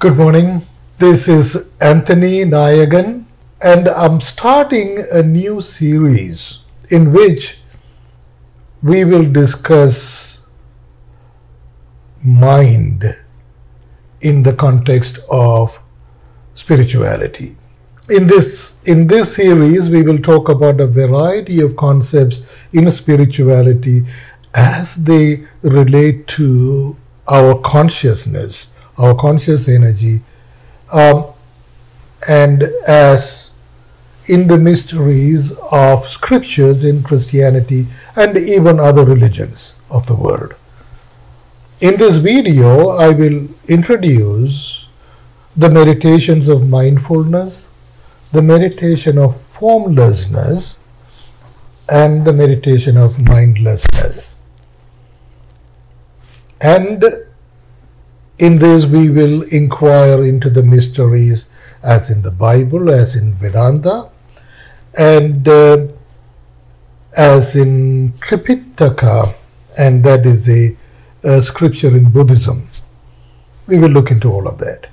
Good morning. This is Anthony Nayagan, and I'm starting a new series in which we will discuss mind in the context of spirituality. In this, in this series, we will talk about a variety of concepts in spirituality as they relate to our consciousness, our conscious energy, um, and as in the mysteries of scriptures in Christianity and even other religions of the world. In this video, I will introduce the meditations of mindfulness, the meditation of formlessness, and the meditation of mindlessness. And in this, we will inquire into the mysteries as in the Bible, as in Vedanta, and uh, as in Tripitaka, and that is a, a scripture in Buddhism. We will look into all of that.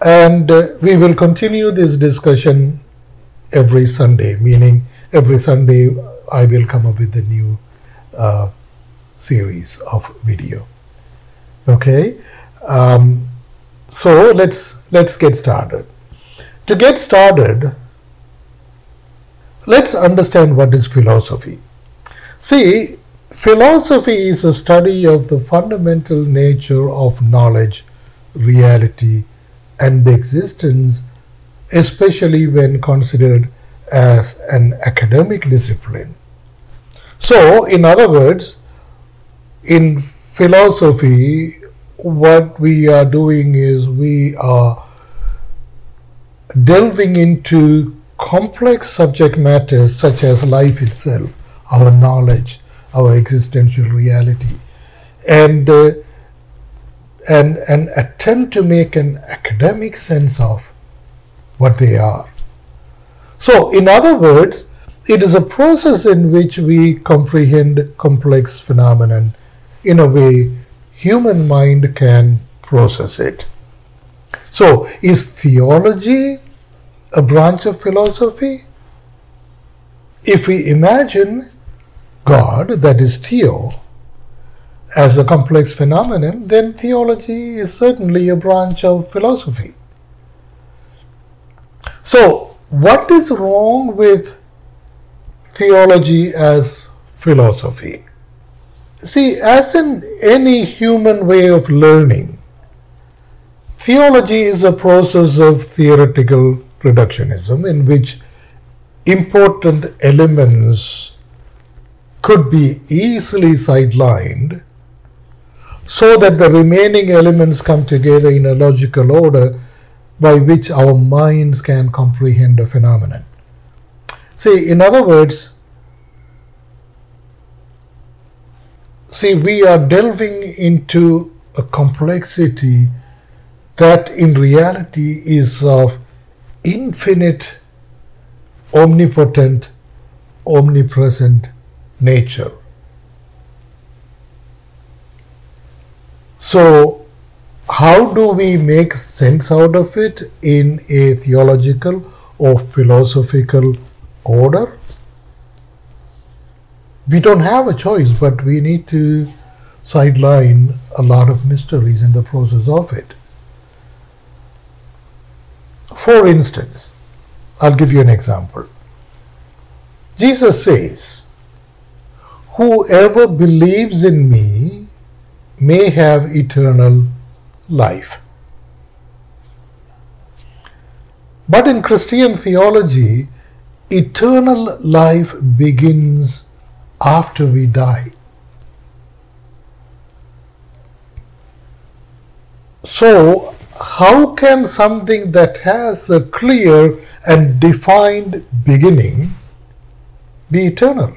And uh, we will continue this discussion every Sunday, meaning every Sunday I will come up with a new uh, series of video. Okay, um, so let's let's get started. To get started, let's understand what is philosophy. See, philosophy is a study of the fundamental nature of knowledge, reality, and existence, especially when considered as an academic discipline. So, in other words, in philosophy, what we are doing is we are delving into complex subject matters such as life itself, our knowledge, our existential reality, and uh, and attempt to make an academic sense of what they are. So, in other words, it is a process in which we comprehend complex phenomenon in a way human mind can process it. So, is theology a branch of philosophy? If we imagine God, that is theo, as a complex phenomenon, then theology is certainly a branch of philosophy. So, what is wrong with theology as philosophy? See, as in any human way of learning, theology is a process of theoretical reductionism in which important elements could be easily sidelined so that the remaining elements come together in a logical order by which our minds can comprehend a phenomenon. See, in other words, see, we are delving into a complexity that in reality is of infinite, omnipotent, omnipresent nature. So, how do we make sense out of it in a theological or philosophical order? We don't have a choice, but we need to sideline a lot of mysteries in the process of it. For instance, I'll give you an example. Jesus says, Whoever believes in me may have eternal life. But in Christian theology, eternal life begins after we die. So, how can something that has a clear and defined beginning be eternal?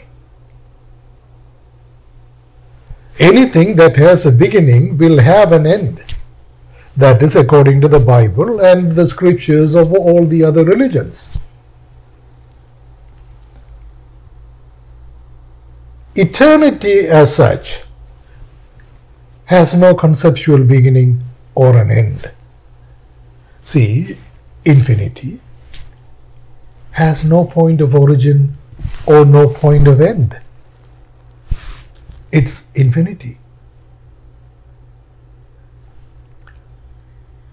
Anything that has a beginning will have an end. That is according to the Bible and the scriptures of all the other religions. Eternity as such has no conceptual beginning or an end. See, infinity has no point of origin or no point of end. It's infinity.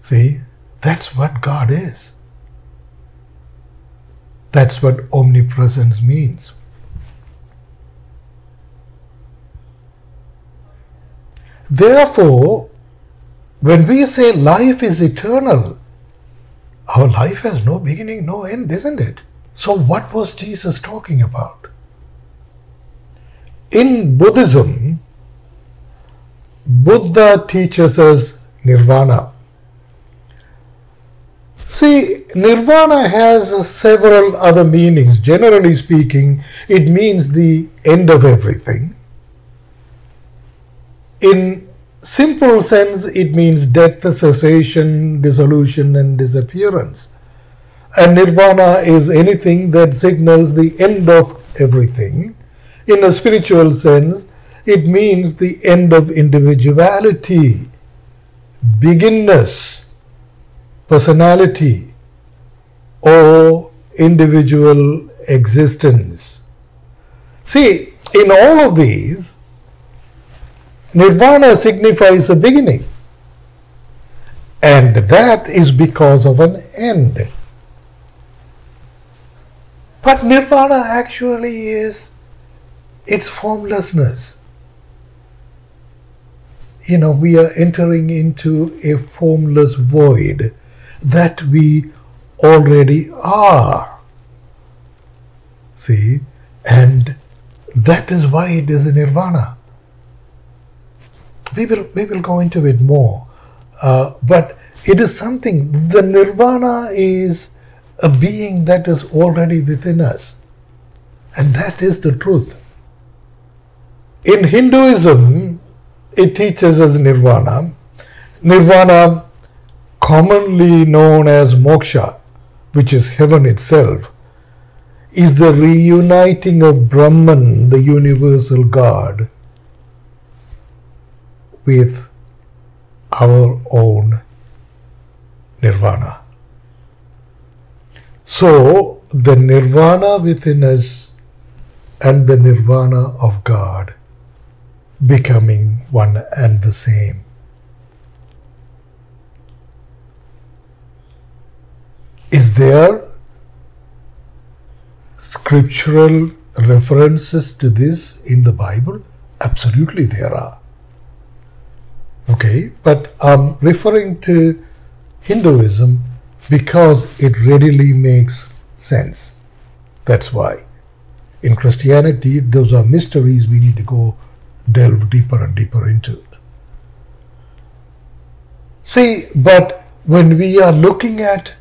See, that's what God is. That's what omnipresence means. Therefore, when we say life is eternal, our life has no beginning, no end, isn't it? So, what was Jesus talking about? In Buddhism, Buddha teaches us nirvana. See, nirvana has several other meanings. Generally speaking, it means the end of everything. In simple sense, it means death, cessation, dissolution, and disappearance. And nirvana is anything that signals the end of everything. In a spiritual sense, it means the end of individuality, beginness, personality or individual existence. See, in all of these, nirvana signifies a beginning, and that is because of an end. But nirvana actually is its formlessness. You know, we are entering into a formless void that we already are. See? And that is why it is nirvana. We will, we will go into it more. Uh, but it is something, the nirvana is a being that is already within us. And that is the truth. In Hinduism, it teaches us nirvana. Nirvana commonly known as moksha, which is heaven itself, is the reuniting of Brahman, the universal God, with our own nirvana. So, the nirvana within us and the nirvana of God becoming one and the same. Is there scriptural references to this in the Bible? Absolutely, there are. Okay, but I'm referring to Hinduism because it readily makes sense. That's why. In Christianity, those are mysteries we need to go delve deeper and deeper into. See, but when we are looking at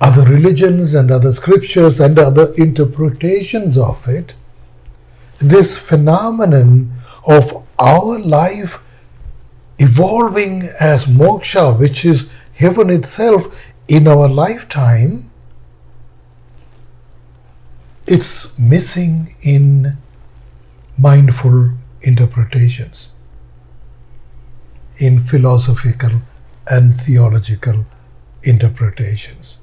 other religions and other scriptures and other interpretations of it, this phenomenon of our life evolving as moksha, which is heaven itself in our lifetime, it's missing in mindful interpretations, in philosophical and theological interpretations.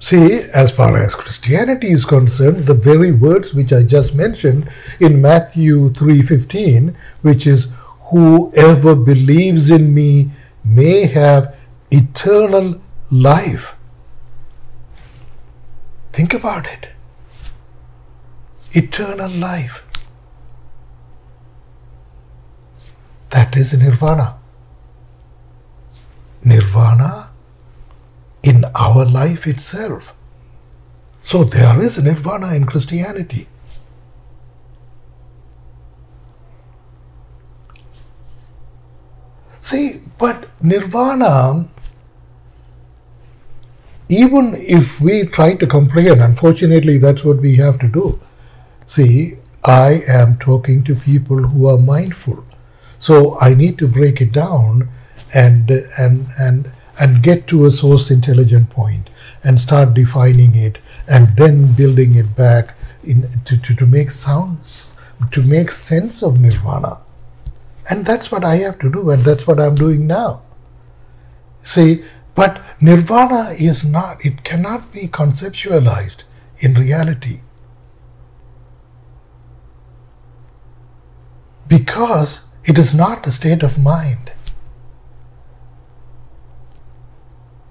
See, as far as Christianity is concerned, the very words which I just mentioned in Matthew 3:15, which is whoever believes in me may have eternal life. Think about it. Eternal life. That is nirvana. Nirvana in our life itself. So there is nirvana in Christianity. See, but nirvana, even if we try to comprehend, unfortunately, that's what we have to do. See, I am talking to people who are mindful. So I need to break it down and and and and get to a source intelligent point and start defining it and then building it back in to, to, to make sounds to make sense of nirvana and that's what i have to do and that's what i'm doing now See, but nirvana is not, it cannot be conceptualized in reality. Because it is not a state of mind.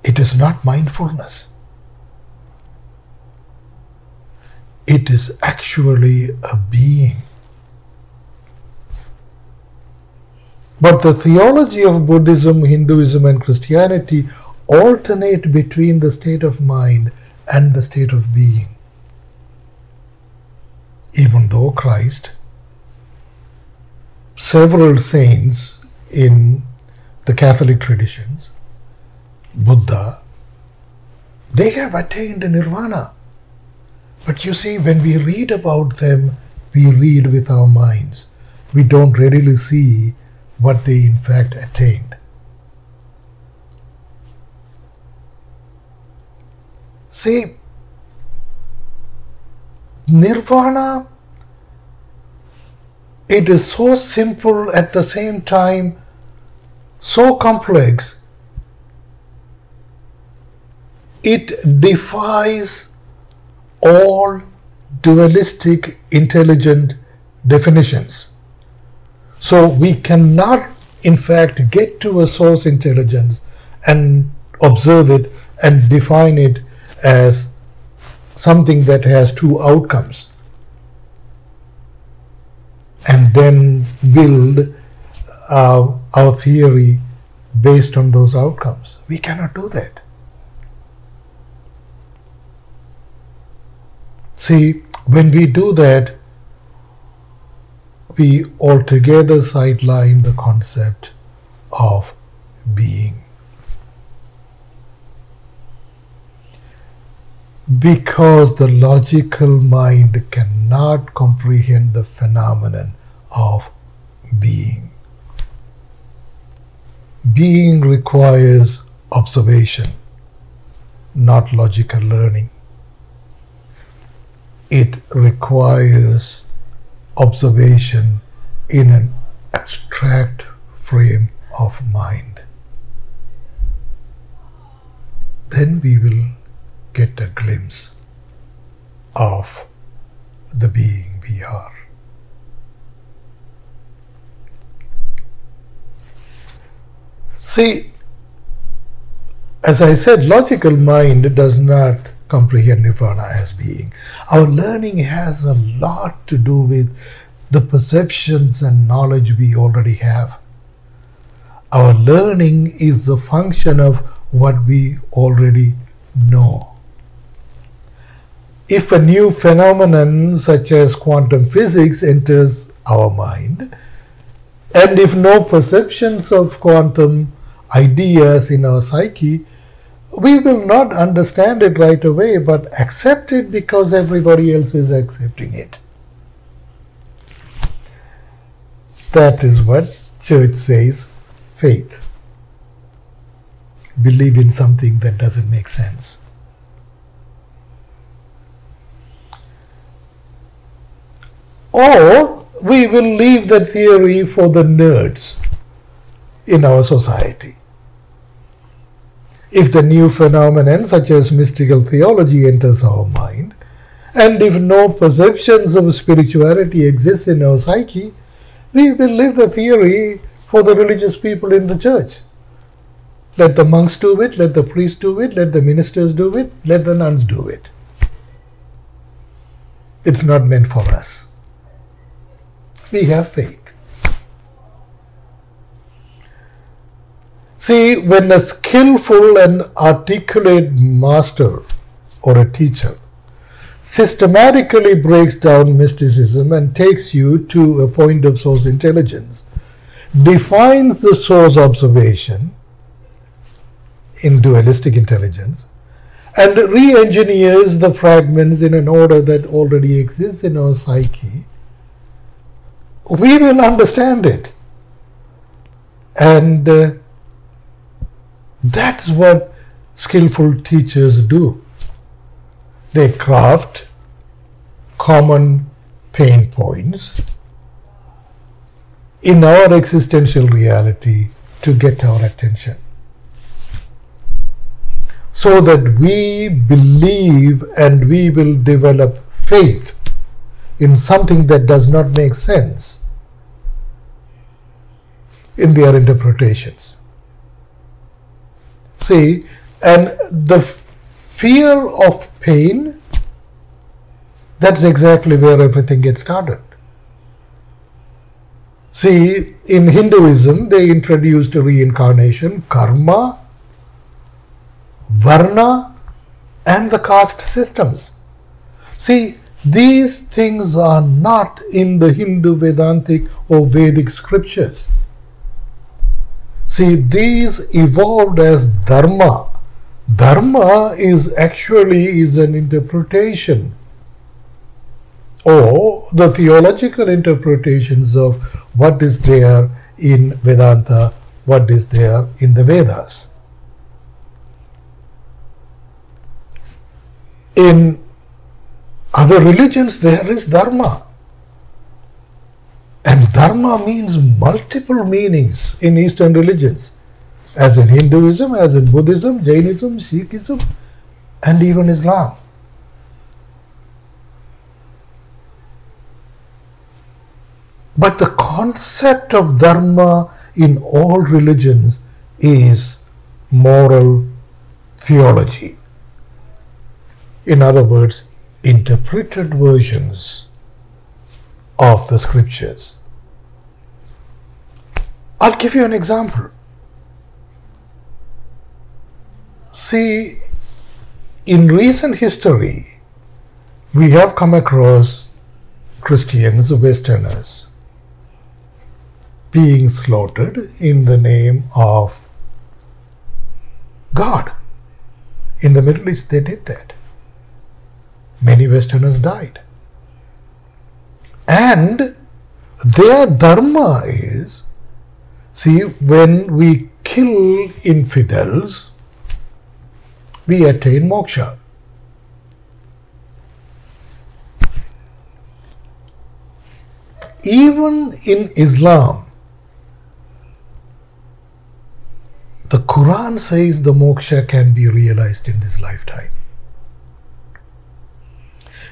It is not mindfulness. It is actually a being. But the theology of Buddhism, Hinduism, and Christianity alternate between the state of mind and the state of being. Even though Christ, several saints in the Catholic traditions, Buddha, they have attained nirvana. But you see, when we read about them, we read with our minds. We don't readily see what they in fact attained. See, nirvana, it is so simple at the same time, so complex, it defies all dualistic intelligent definitions. So we cannot, in fact, get to a source intelligence and observe it and define it as something that has two outcomes and then build uh, our theory based on those outcomes. We cannot do that. See, when we do that, we altogether sideline the concept of being. Because the logical mind cannot comprehend the phenomenon of being. Being requires observation, not logical learning. It requires observation in an abstract frame of mind. Then we will get a glimpse of the being we are. See, as I said, logical mind does not comprehend nirvana as being. Our learning has a lot to do with the perceptions and knowledge we already have. Our learning is the function of what we already know. If a new phenomenon such as quantum physics enters our mind, and if no perceptions of quantum ideas in our psyche, we will not understand it right away, but accept it because everybody else is accepting it. That is what church says faith. Believe in something that doesn't make sense. Or we will leave that theory for the nerds in our society. If the new phenomenon, such as mystical theology, enters our mind, and if no perceptions of spirituality exist in our psyche, we will leave the theory for the religious people in the church. Let the monks do it, let the priests do it, let the ministers do it, let the nuns do it. It's not meant for us. We have faith. See, when a skillful and articulate master or a teacher systematically breaks down mysticism and takes you to a point of source intelligence, defines the source observation in dualistic intelligence, and re engineers the fragments in an order that already exists in our psyche, we will understand it. And uh, that's what skillful teachers do. They craft common pain points in our existential reality to get our attention. so that we believe and we will develop faith in something that does not make sense in their interpretations. See, and the fear of pain, that's exactly where everything gets started. See, in Hinduism, they introduced reincarnation, karma, varna, and the caste systems. See, these things are not in the Hindu Vedantic or Vedic scriptures. See, these evolved as dharma. Dharma is actually is an interpretation or the theological interpretations of what is there in Vedanta, what is there in the Vedas. In other religions, there is Dharma. And Dharma means multiple meanings in Eastern religions, as in Hinduism, as in Buddhism, Jainism, Sikhism, and even Islam. But the concept of dharma in all religions is moral theology. In other words, interpreted versions of the scriptures. I'll give you an example. See, in recent history, we have come across Christians, Westerners, being slaughtered in the name of God. In the Middle East, they did that. Many Westerners died. And their dharma is see, when we kill infidels, we attain moksha. Even in Islam, The Quran says the moksha can be realized in this lifetime.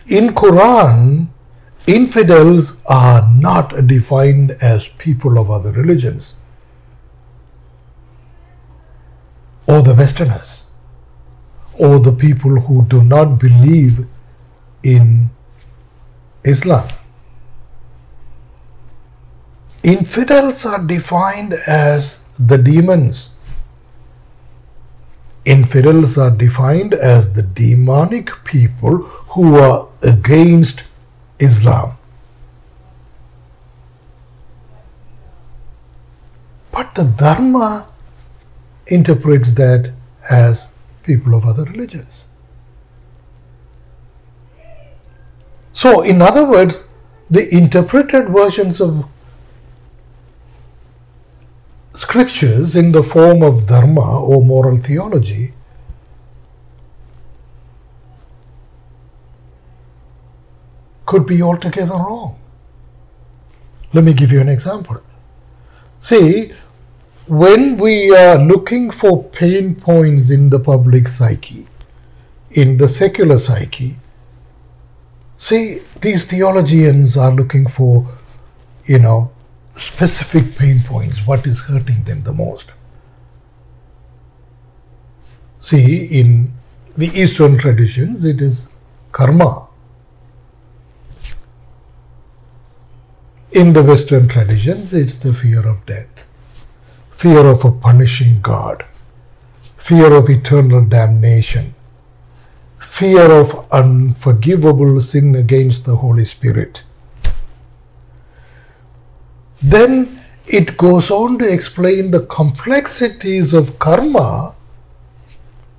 In Quran, infidels are not defined as people of other religions or the Westerners or the people who do not believe in Islam. Infidels are defined as the demons Infidels are defined as the demonic people who are against Islam. But the Dharma interprets that as people of other religions. So, in other words, the interpreted versions of scriptures in the form of dharma or moral theology could be altogether wrong. Let me give you an example. See, when we are looking for pain points in the public psyche, in the secular psyche, see, these theologians are looking for, you know, specific pain points, what is hurting them the most. See, in the Eastern traditions, it is karma. In the Western traditions, it's the fear of death, fear of a punishing God, fear of eternal damnation, fear of unforgivable sin against the Holy Spirit. Then it goes on to explain the complexities of karma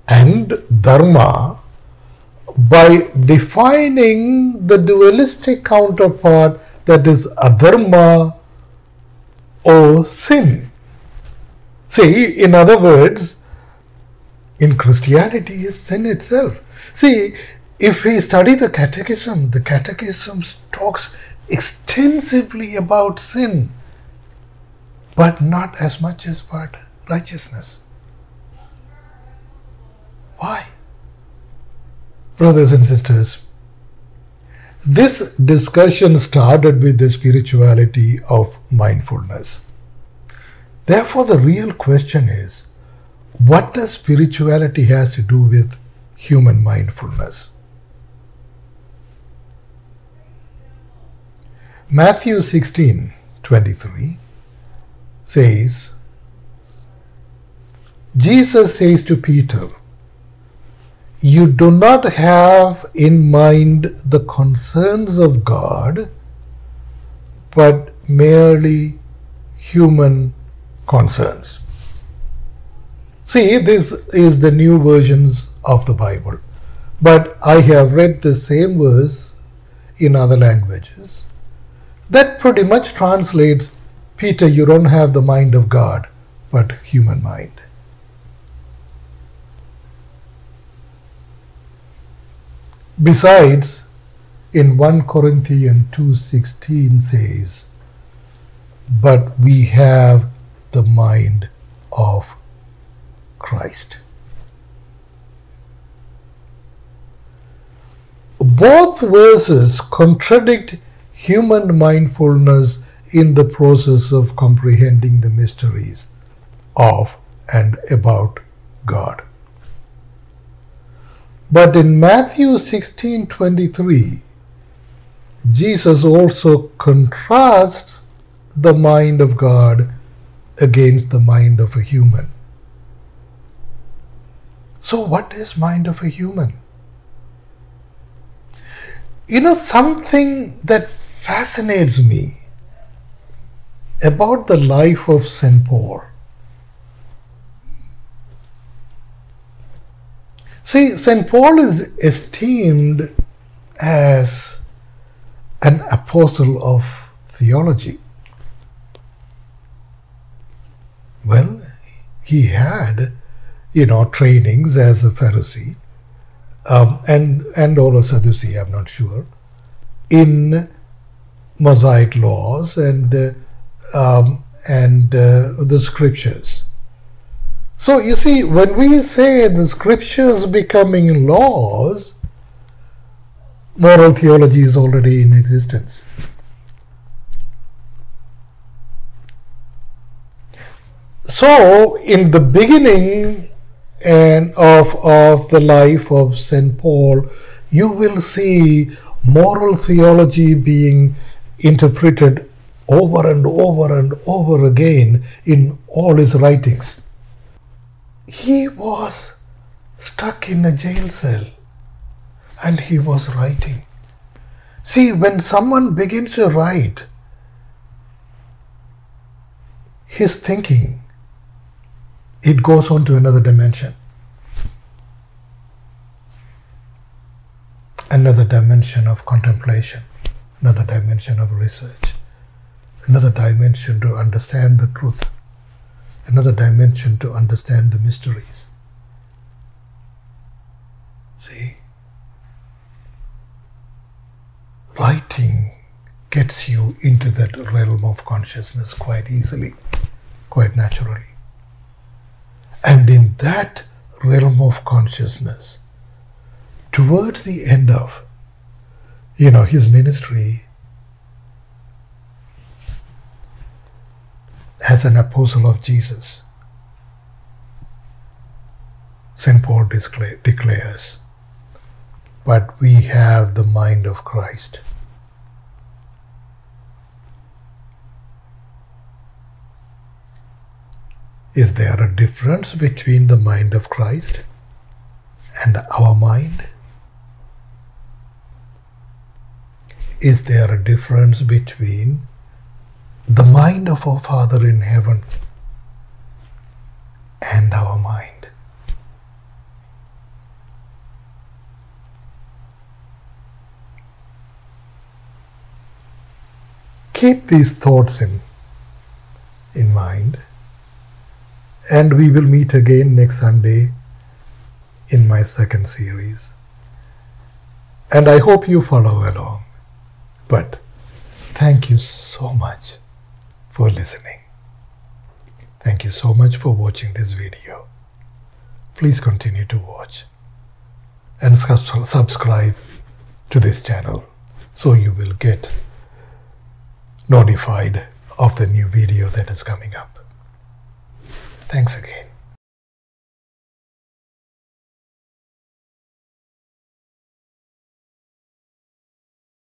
and dharma by defining the dualistic counterpart that is adharma or sin. See, in other words, in Christianity is sin itself. See, if we study the catechism, the catechism talks extensively about sin, but not as much as about righteousness. Why? Brothers and sisters, this discussion started with the spirituality of mindfulness. Therefore, the real question is what does spirituality has to do with human mindfulness? Matthew 16 23 says, Jesus says to Peter, You do not have in mind the concerns of God, but merely human concerns. See, this is the new versions of the Bible, but I have read the same verse in other languages. That pretty much translates Peter, you don't have the mind of God, but human mind. Besides, in 1 Corinthians 2:16 says, but we have the mind of Christ. Both verses contradict human mindfulness in the process of comprehending the mysteries of and about God. But in Matthew 16:23 Jesus also contrasts the mind of God against the mind of a human. So what is mind of a human? You know something that fascinates me about the life of St. Paul. See, St. Paul is esteemed as an apostle of theology. Well, he had, you know, trainings as a Pharisee um, and and or a Sadducee, I'm not sure, in Mosaic laws and uh, um, and uh, the scriptures. So you see, when we say the scriptures becoming laws, moral theology is already in existence. So, in the beginning and of, of the life of St. Paul, you will see moral theology being interpreted over and over and over again in all his writings. He was stuck in a jail cell and he was writing. See, when someone begins to write, his thinking it goes on to another dimension. Another dimension of contemplation, another dimension of research, another dimension to understand the truth, another dimension to understand the mysteries. See? Writing gets you into that realm of consciousness quite easily, quite naturally. And in that realm of consciousness, towards the end of, you know, his ministry as an apostle of Jesus, St. Paul declares, but we have the mind of Christ. Is there a difference between the mind of Christ and our mind? Is there a difference between the mind of our Father in heaven and our mind? Keep these thoughts in, in mind and we will meet again next Sunday in my second series. And I hope you follow along. But thank you so much for listening. Thank you so much for watching this video. Please continue to watch. and subscribe to this channel so you will get notified of the new video that is coming up. Thanks again.